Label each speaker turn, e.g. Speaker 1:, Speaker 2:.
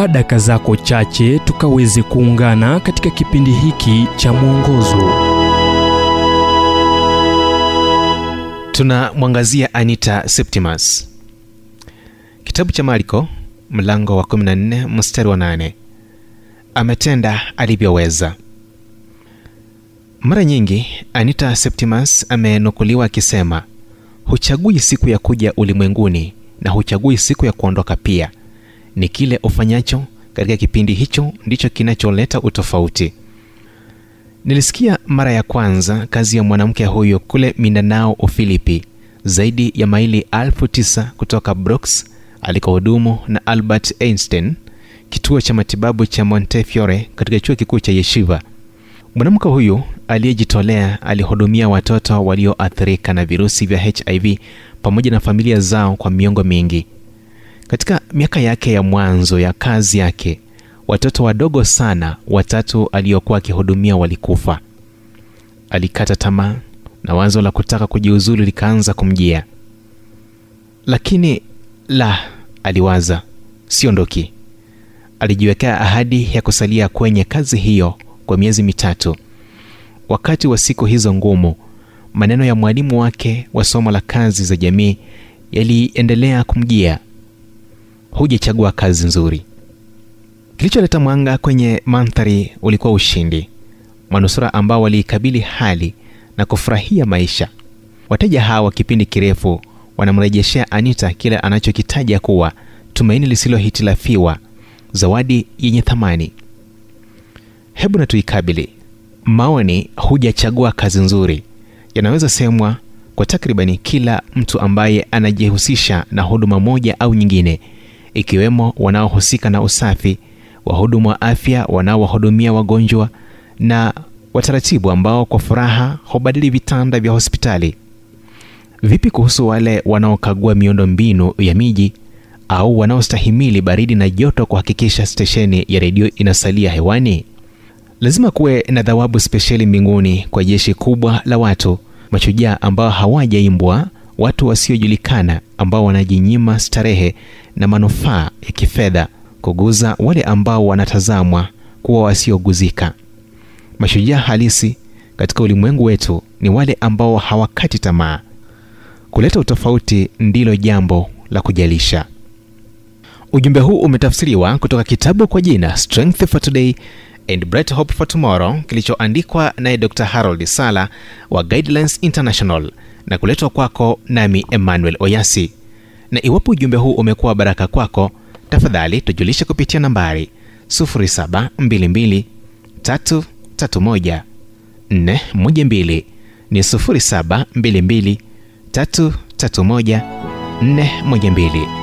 Speaker 1: chukua daka zako chache tukaweze kuungana katika kipindi hiki cha mwongozo.
Speaker 2: Tunamwangazia anita septimus. Kitabu cha mariko mlango wa 14 mstari wa 8 ametenda alivyoweza. Mara nyingi anita septimus amenukuliwa akisema huchagui siku ya kuja ulimwenguni na huchagui siku ya kuondoka pia ni kile ufanyacho katika kipindi hicho ndicho kinacholeta utofauti. Nilisikia mara ya kwanza kazi ya mwanamke huyo kule mindanao ufilipi zaidi ya maili elfu tisa kutoka brooks alikohudumu na albert einstein kituo cha matibabu cha montefiore katika chuo kikuu cha yeshiva. Mwanamke huyu aliyejitolea alihudumia watoto walioathirika na virusi vya hiv pamoja na familia zao kwa miongo mingi katika miaka yake ya mwanzo ya kazi yake watoto wadogo sana watatu aliyokuwa akihudumia walikufa. Alikata tamaa na wazo la kutaka kujiuzulu likaanza kumjia. Lakini la aliwaza siondoki. Alijiwekea ahadi ya kusalia kwenye kazi hiyo kwa miezi mitatu. Wakati wa siku hizo ngumu maneno ya mwalimu wake wa somo la kazi za jamii yaliendelea kumjia hujachagua kazi nzuri. Kilicholeta mwanga kwenye mandhari ulikuwa ushindi. Manusura ambao waliikabili hali na kufurahia maisha. Wateja hawa wa kipindi kirefu wanamrejeshea anita kile anachokitaja kuwa tumaini lisilohitilafiwa zawadi yenye thamani. Hebu na tuikabili. Maoni hujachagua kazi nzuri. Yanaweza semwa kwa takribani kila mtu ambaye anajihusisha na huduma moja au nyingine ikiwemo wanaohusika na usafi wahudumu wa afya wanaowahudumia wagonjwa na wataratibu ambao kwa furaha hubadili vitanda vya hospitali. Vipi kuhusu wale wanaokagua miundo mbinu ya miji au wanaostahimili baridi na joto kuhakikisha stesheni ya redio inasalia hewani? Lazima kuwe na dhawabu spesheli mbinguni kwa jeshi kubwa la watu mashujaa ambao hawajaimbwa watu wasiojulikana ambao wanajinyima starehe na manufaa ya kifedha kuguza wale ambao wanatazamwa kuwa wasioguzika. Mashujaa halisi katika ulimwengu wetu ni wale ambao hawakati tamaa. Kuleta utofauti ndilo jambo la kujalisha. Ujumbe huu umetafsiriwa kutoka kitabu kwa jina strength for today and bright hope for tomorrow kilichoandikwa naye dr. Harold sala wa guidelines international na kuletwa kwako nami emmanuel oyasi. Na iwapo ujumbe huu umekuwa baraka kwako tafadhali tujulishe kupitia nambari 722 ni 722 412